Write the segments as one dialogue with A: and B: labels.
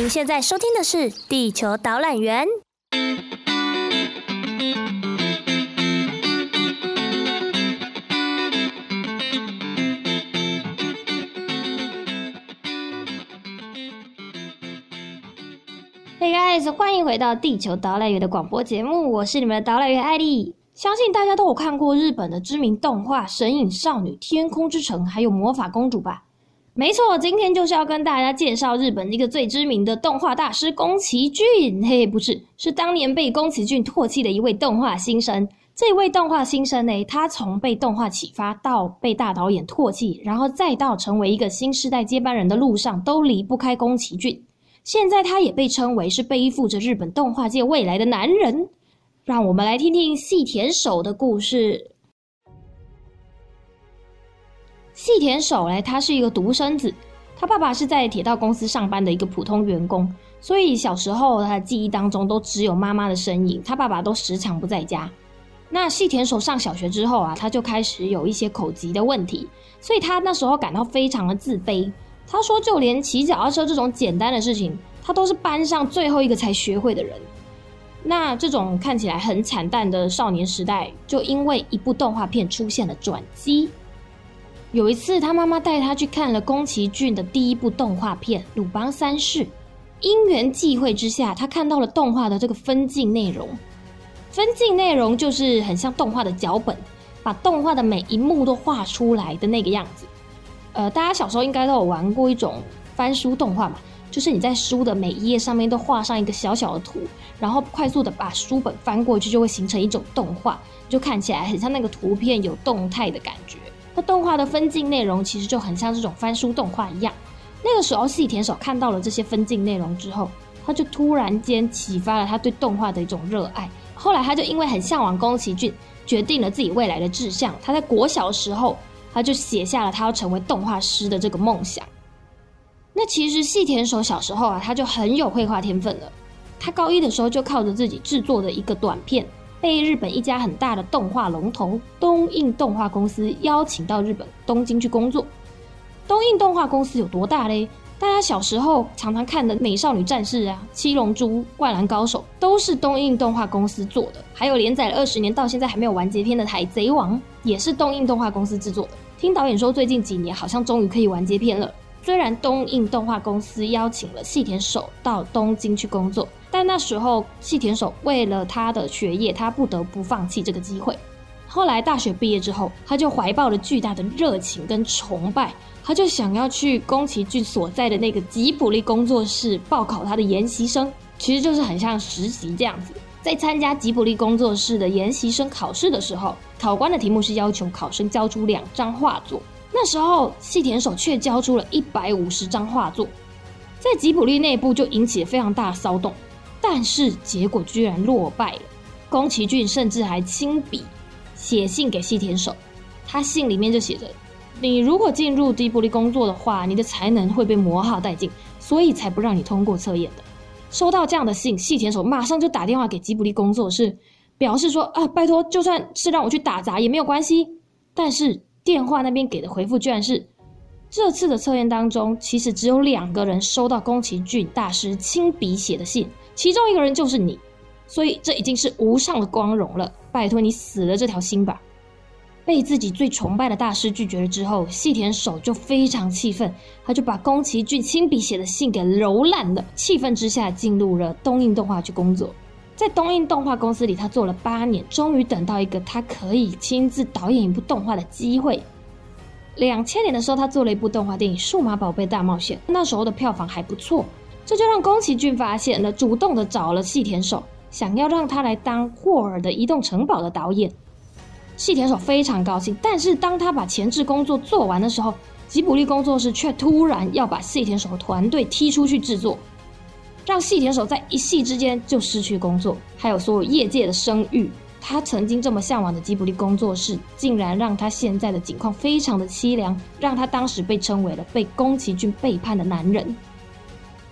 A: 您现在收听的是《地球导览员》。Hey guys，欢迎回到《地球导览员》的广播节目，我是你们的导览员艾莉。相信大家都有看过日本的知名动画《神隐少女》《天空之城》还有《魔法公主》吧？没错，今天就是要跟大家介绍日本一个最知名的动画大师宫崎骏。嘿，不是，是当年被宫崎骏唾弃的一位动画新生。这位动画新生呢，他从被动画启发到被大导演唾弃，然后再到成为一个新世代接班人的路上，都离不开宫崎骏。现在他也被称为是背负着日本动画界未来的男人。让我们来听听细田守的故事。细田守呢，他是一个独生子，他爸爸是在铁道公司上班的一个普通员工，所以小时候他的记忆当中都只有妈妈的身影，他爸爸都时常不在家。那细田守上小学之后啊，他就开始有一些口疾的问题，所以他那时候感到非常的自卑。他说，就连骑脚踏车这种简单的事情，他都是班上最后一个才学会的人。那这种看起来很惨淡的少年时代，就因为一部动画片出现了转机。有一次，他妈妈带他去看了宫崎骏的第一部动画片《鲁邦三世》。因缘际会之下，他看到了动画的这个分镜内容。分镜内容就是很像动画的脚本，把动画的每一幕都画出来的那个样子。呃，大家小时候应该都有玩过一种翻书动画嘛。就是你在书的每一页上面都画上一个小小的图，然后快速的把书本翻过去，就会形成一种动画，就看起来很像那个图片有动态的感觉。那动画的分镜内容其实就很像这种翻书动画一样。那个时候细田守看到了这些分镜内容之后，他就突然间启发了他对动画的一种热爱。后来他就因为很向往宫崎骏，决定了自己未来的志向。他在国小的时候，他就写下了他要成为动画师的这个梦想。那其实细田守小时候啊，他就很有绘画天分了。他高一的时候就靠着自己制作的一个短片，被日本一家很大的动画龙头东映动画公司邀请到日本东京去工作。东映动画公司有多大嘞？大家小时候常常看的《美少女战士》啊，《七龙珠》《灌篮高手》都是东映动画公司做的。还有连载了二十年到现在还没有完结篇的《海贼王》，也是东映动画公司制作的。听导演说，最近几年好像终于可以完结篇了。虽然东映动画公司邀请了细田守到东京去工作，但那时候细田守为了他的学业，他不得不放弃这个机会。后来大学毕业之后，他就怀抱了巨大的热情跟崇拜，他就想要去宫崎骏所在的那个吉卜力工作室报考他的研习生，其实就是很像实习这样子。在参加吉卜力工作室的研习生考试的时候，考官的题目是要求考生交出两张画作。那时候，细田守却交出了一百五十张画作，在吉卜力内部就引起了非常大的骚动，但是结果居然落败了。宫崎骏甚至还亲笔写信给细田守，他信里面就写着：“你如果进入吉卜力工作的话，你的才能会被磨耗殆尽，所以才不让你通过测验的。”收到这样的信，细田守马上就打电话给吉卜力工作室，表示说：“啊，拜托，就算是让我去打杂也没有关系，但是。”电话那边给的回复居然是：这次的测验当中，其实只有两个人收到宫崎骏大师亲笔写的信，其中一个人就是你，所以这已经是无上的光荣了。拜托你死了这条心吧！被自己最崇拜的大师拒绝了之后，细田守就非常气愤，他就把宫崎骏亲笔写的信给揉烂了。气愤之下，进入了东映动画去工作。在东映动画公司里，他做了八年，终于等到一个他可以亲自导演一部动画的机会。两千年的时候，他做了一部动画电影《数码宝贝大冒险》，那时候的票房还不错，这就让宫崎骏发现了，主动的找了细田守，想要让他来当霍尔的移动城堡的导演。细田守非常高兴，但是当他把前置工作做完的时候，吉卜力工作室却突然要把细田守的团队踢出去制作。让细田守在一夕之间就失去工作，还有所有业界的声誉。他曾经这么向往的吉卜力工作室，竟然让他现在的境况非常的凄凉，让他当时被称为了被宫崎骏背叛的男人。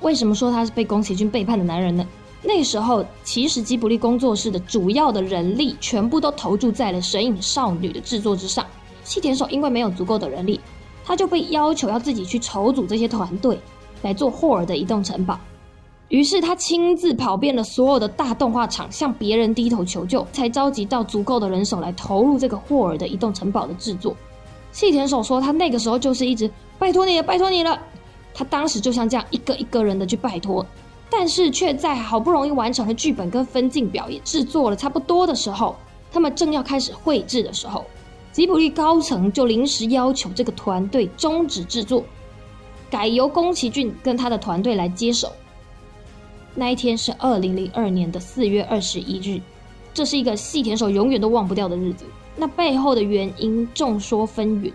A: 为什么说他是被宫崎骏背叛的男人呢？那时候，其实吉卜力工作室的主要的人力全部都投注在了《神隐少女》的制作之上。细田守因为没有足够的人力，他就被要求要自己去筹组这些团队来做霍尔的移动城堡。于是他亲自跑遍了所有的大动画厂，向别人低头求救，才召集到足够的人手来投入这个霍尔的移动城堡的制作。细田守说，他那个时候就是一直拜托你了，拜托你了。他当时就像这样一个一个人的去拜托，但是却在好不容易完成了剧本跟分镜表，也制作了差不多的时候，他们正要开始绘制的时候，吉卜力高层就临时要求这个团队终止制作，改由宫崎骏跟他的团队来接手。那一天是二零零二年的四月二十一日，这是一个细田守永远都忘不掉的日子。那背后的原因众说纷纭，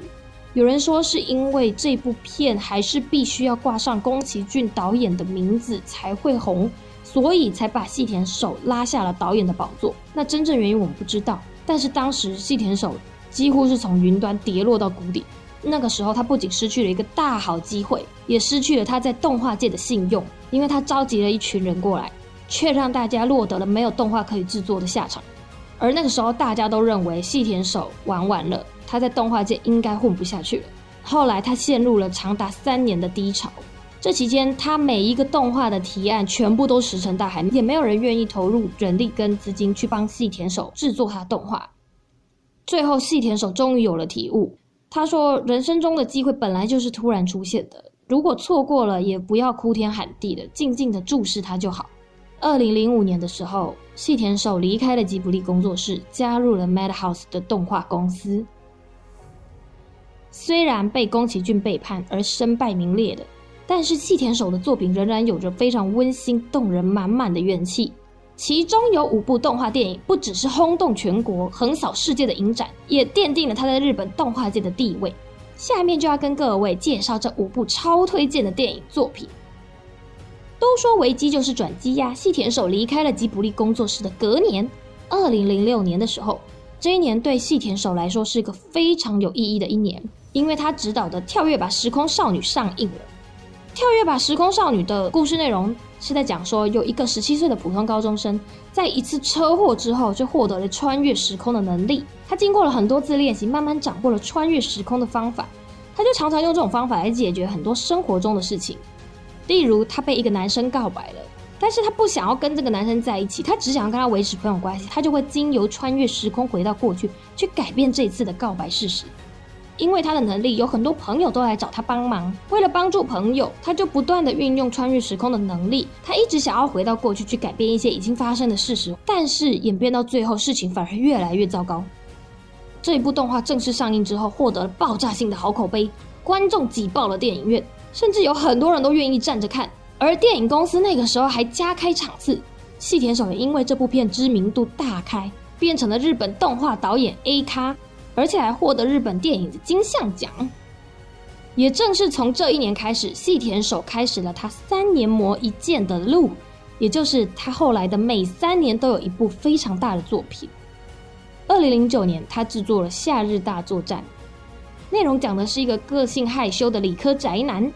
A: 有人说是因为这部片还是必须要挂上宫崎骏导演的名字才会红，所以才把细田守拉下了导演的宝座。那真正原因我们不知道，但是当时细田守几乎是从云端跌落到谷底。那个时候，他不仅失去了一个大好机会，也失去了他在动画界的信用，因为他召集了一群人过来，却让大家落得了没有动画可以制作的下场。而那个时候，大家都认为细田守玩完了，他在动画界应该混不下去了。后来，他陷入了长达三年的低潮。这期间，他每一个动画的提案全部都石沉大海，也没有人愿意投入人力跟资金去帮细田守制作他动画。最后，细田守终于有了体悟。他说：“人生中的机会本来就是突然出现的，如果错过了，也不要哭天喊地的，静静的注视它就好。”二零零五年的时候，细田守离开了吉卜力工作室，加入了 Madhouse 的动画公司。虽然被宫崎骏背叛而身败名裂的，但是细田守的作品仍然有着非常温馨动人、满满的怨气。其中有五部动画电影，不只是轰动全国、横扫世界的影展，也奠定了他在日本动画界的地位。下面就要跟各位介绍这五部超推荐的电影作品。都说危机就是转机呀，细田守离开了吉卜力工作室的隔年，二零零六年的时候，这一年对细田守来说是个非常有意义的一年，因为他执导的《跳跃吧时空少女》上映了。《跳跃吧时空少女》的故事内容是在讲说，有一个十七岁的普通高中生，在一次车祸之后，就获得了穿越时空的能力。他经过了很多次练习，慢慢掌握了穿越时空的方法。他就常常用这种方法来解决很多生活中的事情。例如，他被一个男生告白了，但是他不想要跟这个男生在一起，他只想要跟他维持朋友关系。他就会经由穿越时空回到过去，去改变这次的告白事实。因为他的能力，有很多朋友都来找他帮忙。为了帮助朋友，他就不断地运用穿越时空的能力。他一直想要回到过去，去改变一些已经发生的事实。但是演变到最后，事情反而越来越糟糕。这一部动画正式上映之后，获得了爆炸性的好口碑，观众挤爆了电影院，甚至有很多人都愿意站着看。而电影公司那个时候还加开场次。细田守也因为这部片知名度大开，变成了日本动画导演 A 咖。而且还获得日本电影的金像奖。也正是从这一年开始，细田守开始了他三年磨一剑的路，也就是他后来的每三年都有一部非常大的作品。二零零九年，他制作了《夏日大作战》，内容讲的是一个个性害羞的理科宅男，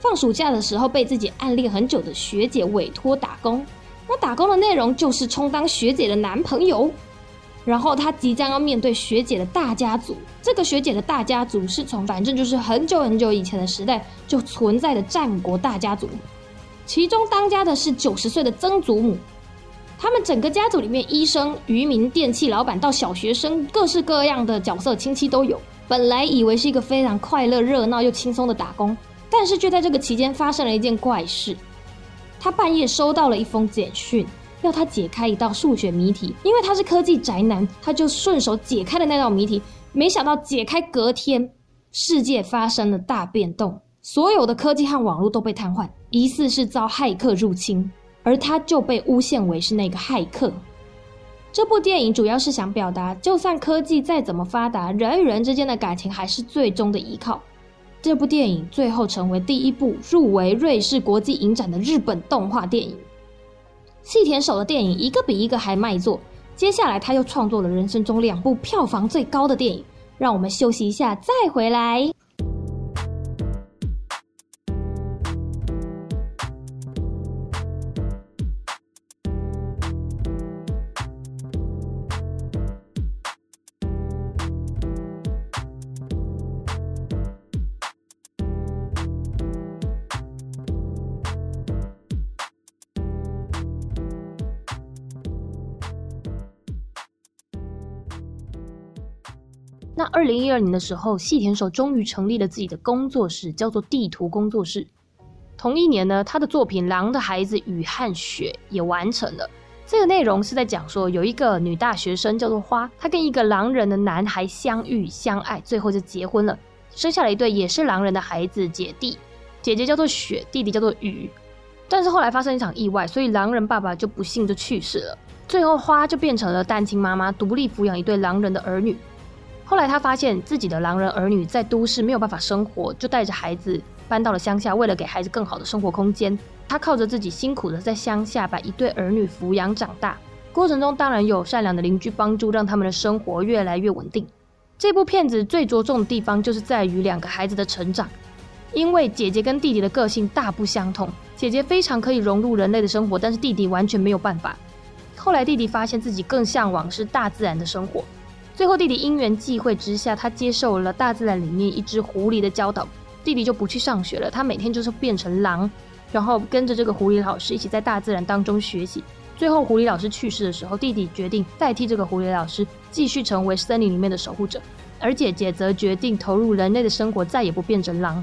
A: 放暑假的时候被自己暗恋很久的学姐委托打工，那打工的内容就是充当学姐的男朋友。然后他即将要面对学姐的大家族，这个学姐的大家族是从反正就是很久很久以前的时代就存在的战国大家族，其中当家的是九十岁的曾祖母，他们整个家族里面，医生、渔民、电器老板到小学生，各式各样的角色亲戚都有。本来以为是一个非常快乐、热闹又轻松的打工，但是却在这个期间发生了一件怪事，他半夜收到了一封简讯。要他解开一道数学谜题，因为他是科技宅男，他就顺手解开了那道谜题。没想到解开隔天，世界发生了大变动，所有的科技和网络都被瘫痪，疑似是遭骇客入侵，而他就被诬陷为是那个骇客。这部电影主要是想表达，就算科技再怎么发达，人与人之间的感情还是最终的依靠。这部电影最后成为第一部入围瑞士国际影展的日本动画电影。细田守的电影一个比一个还卖座，接下来他又创作了人生中两部票房最高的电影。让我们休息一下，再回来。那二零一二年的时候，细田守终于成立了自己的工作室，叫做地图工作室。同一年呢，他的作品《狼的孩子雨和雪》也完成了。这个内容是在讲说，有一个女大学生叫做花，她跟一个狼人的男孩相遇相爱，最后就结婚了，生下了一对也是狼人的孩子姐弟，姐姐叫做雪，弟弟叫做雨。但是后来发生一场意外，所以狼人爸爸就不幸就去世了。最后花就变成了单亲妈妈，独立抚养一对狼人的儿女。后来他发现自己的狼人儿女在都市没有办法生活，就带着孩子搬到了乡下，为了给孩子更好的生活空间，他靠着自己辛苦的在乡下把一对儿女抚养长大。过程中当然有善良的邻居帮助，让他们的生活越来越稳定。这部片子最着重的地方就是在于两个孩子的成长，因为姐姐跟弟弟的个性大不相同，姐姐非常可以融入人类的生活，但是弟弟完全没有办法。后来弟弟发现自己更向往是大自然的生活。最后，弟弟因缘际会之下，他接受了大自然里面一只狐狸的教导，弟弟就不去上学了。他每天就是变成狼，然后跟着这个狐狸老师一起在大自然当中学习。最后，狐狸老师去世的时候，弟弟决定代替这个狐狸老师，继续成为森林里面的守护者，而姐姐则决定投入人类的生活，再也不变成狼。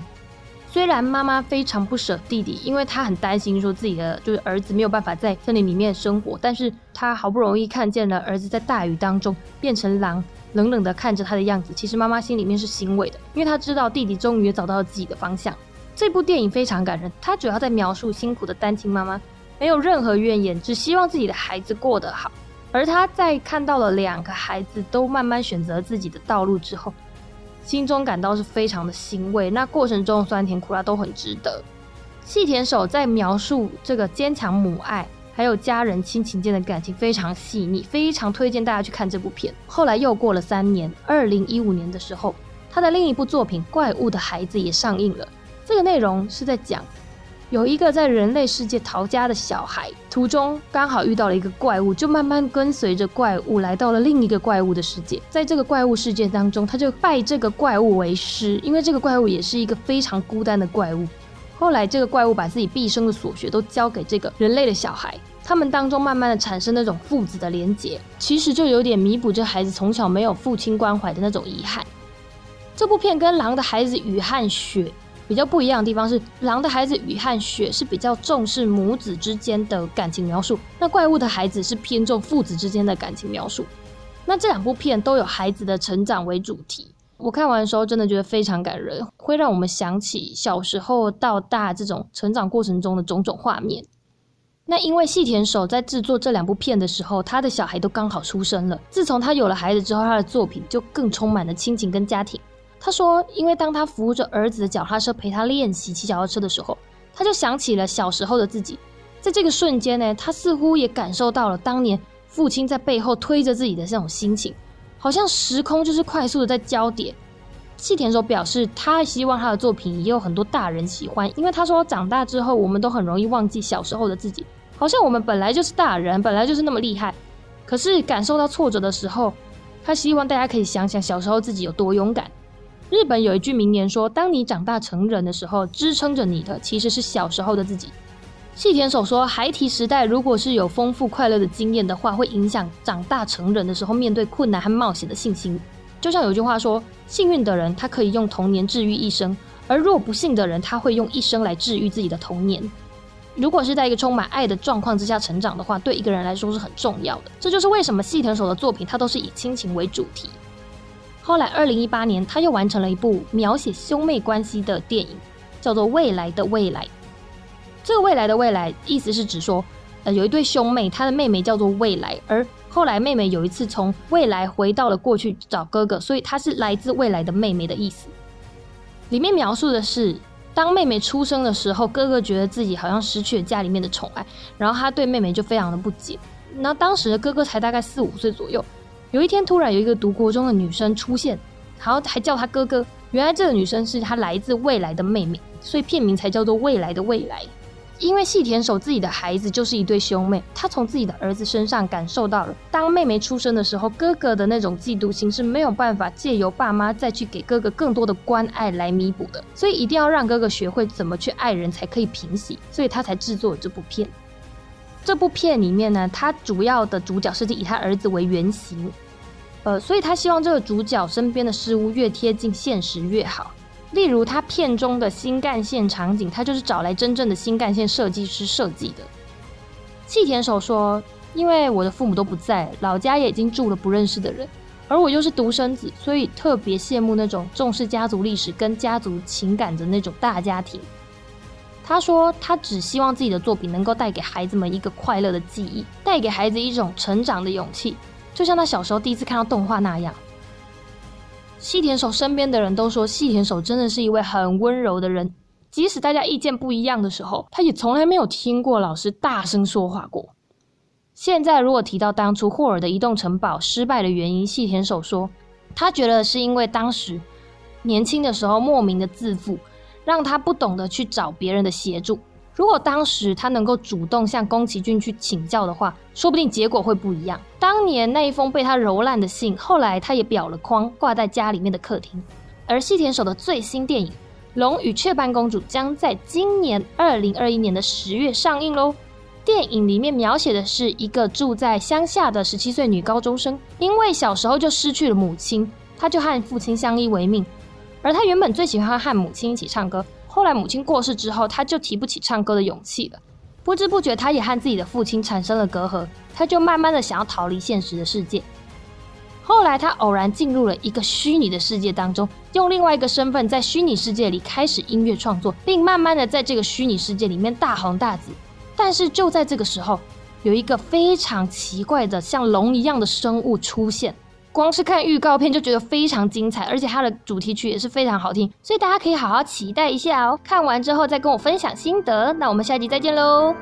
A: 虽然妈妈非常不舍弟弟，因为她很担心说自己的就是儿子没有办法在森林里面生活，但是她好不容易看见了儿子在大雨当中变成狼，冷冷的看着他的样子，其实妈妈心里面是欣慰的，因为她知道弟弟终于也找到了自己的方向。这部电影非常感人，它主要在描述辛苦的单亲妈妈没有任何怨言，只希望自己的孩子过得好，而她在看到了两个孩子都慢慢选择自己的道路之后。心中感到是非常的欣慰，那过程中酸甜苦辣都很值得。细田守在描述这个坚强母爱，还有家人亲情间的感情非常细腻，非常推荐大家去看这部片。后来又过了三年，二零一五年的时候，他的另一部作品《怪物的孩子》也上映了。这个内容是在讲。有一个在人类世界逃家的小孩，途中刚好遇到了一个怪物，就慢慢跟随着怪物来到了另一个怪物的世界。在这个怪物世界当中，他就拜这个怪物为师，因为这个怪物也是一个非常孤单的怪物。后来，这个怪物把自己毕生的所学都交给这个人类的小孩，他们当中慢慢的产生那种父子的连结，其实就有点弥补这孩子从小没有父亲关怀的那种遗憾。这部片跟《狼的孩子雨和雪》比较不一样的地方是，《狼的孩子雨和雪》是比较重视母子之间的感情描述，那《怪物的孩子》是偏重父子之间的感情描述。那这两部片都有孩子的成长为主题，我看完的时候真的觉得非常感人，会让我们想起小时候到大这种成长过程中的种种画面。那因为细田守在制作这两部片的时候，他的小孩都刚好出生了。自从他有了孩子之后，他的作品就更充满了亲情跟家庭。他说：“因为当他扶着儿子的脚踏车陪他练习骑脚踏车的时候，他就想起了小时候的自己。在这个瞬间呢，他似乎也感受到了当年父亲在背后推着自己的这种心情，好像时空就是快速的在交叠。”细田守表示，他希望他的作品也有很多大人喜欢，因为他说长大之后，我们都很容易忘记小时候的自己，好像我们本来就是大人，本来就是那么厉害。可是感受到挫折的时候，他希望大家可以想想小时候自己有多勇敢。日本有一句名言说：“当你长大成人的时候，支撑着你的其实是小时候的自己。”细田守说：“孩提时代如果是有丰富快乐的经验的话，会影响长大成人的时候面对困难和冒险的信心。就像有句话说：‘幸运的人他可以用童年治愈一生，而若不幸的人他会用一生来治愈自己的童年。’如果是在一个充满爱的状况之下成长的话，对一个人来说是很重要的。这就是为什么细田守的作品他都是以亲情为主题。”后来，二零一八年，他又完成了一部描写兄妹关系的电影，叫做《未来的未来》。这个“未来的未来”意思是指说，呃，有一对兄妹，他的妹妹叫做未来，而后来妹妹有一次从未来回到了过去找哥哥，所以她是来自未来的妹妹的意思。里面描述的是，当妹妹出生的时候，哥哥觉得自己好像失去了家里面的宠爱，然后他对妹妹就非常的不解。那当时的哥哥才大概四五岁左右。有一天，突然有一个读国中的女生出现，然后还叫他哥哥。原来这个女生是他来自未来的妹妹，所以片名才叫做《未来的未来》。因为细田守自己的孩子就是一对兄妹，他从自己的儿子身上感受到了，当妹妹出生的时候，哥哥的那种嫉妒心是没有办法借由爸妈再去给哥哥更多的关爱来弥补的，所以一定要让哥哥学会怎么去爱人才可以平息，所以他才制作了这部片。这部片里面呢，他主要的主角是以他儿子为原型，呃，所以他希望这个主角身边的事物越贴近现实越好。例如他片中的新干线场景，他就是找来真正的新干线设计师设计的。细田守说：“因为我的父母都不在，老家也已经住了不认识的人，而我又是独生子，所以特别羡慕那种重视家族历史跟家族情感的那种大家庭。”他说：“他只希望自己的作品能够带给孩子们一个快乐的记忆，带给孩子一种成长的勇气，就像他小时候第一次看到动画那样。”细田守身边的人都说，细田守真的是一位很温柔的人。即使大家意见不一样的时候，他也从来没有听过老师大声说话过。现在如果提到当初霍尔的移动城堡失败的原因，细田守说，他觉得是因为当时年轻的时候莫名的自负，让他不懂得去找别人的协助。如果当时他能够主动向宫崎骏去请教的话，说不定结果会不一样。当年那一封被他揉烂的信，后来他也裱了框，挂在家里面的客厅。而细田守的最新电影《龙与雀斑公主》将在今年二零二一年的十月上映喽。电影里面描写的是一个住在乡下的十七岁女高中生，因为小时候就失去了母亲，她就和父亲相依为命。而他原本最喜欢和母亲一起唱歌。后来母亲过世之后，他就提不起唱歌的勇气了。不知不觉，他也和自己的父亲产生了隔阂，他就慢慢的想要逃离现实的世界。后来，他偶然进入了一个虚拟的世界当中，用另外一个身份在虚拟世界里开始音乐创作，并慢慢的在这个虚拟世界里面大红大紫。但是就在这个时候，有一个非常奇怪的像龙一样的生物出现。光是看预告片就觉得非常精彩，而且它的主题曲也是非常好听，所以大家可以好好期待一下哦。看完之后再跟我分享心得，那我们下集再见喽。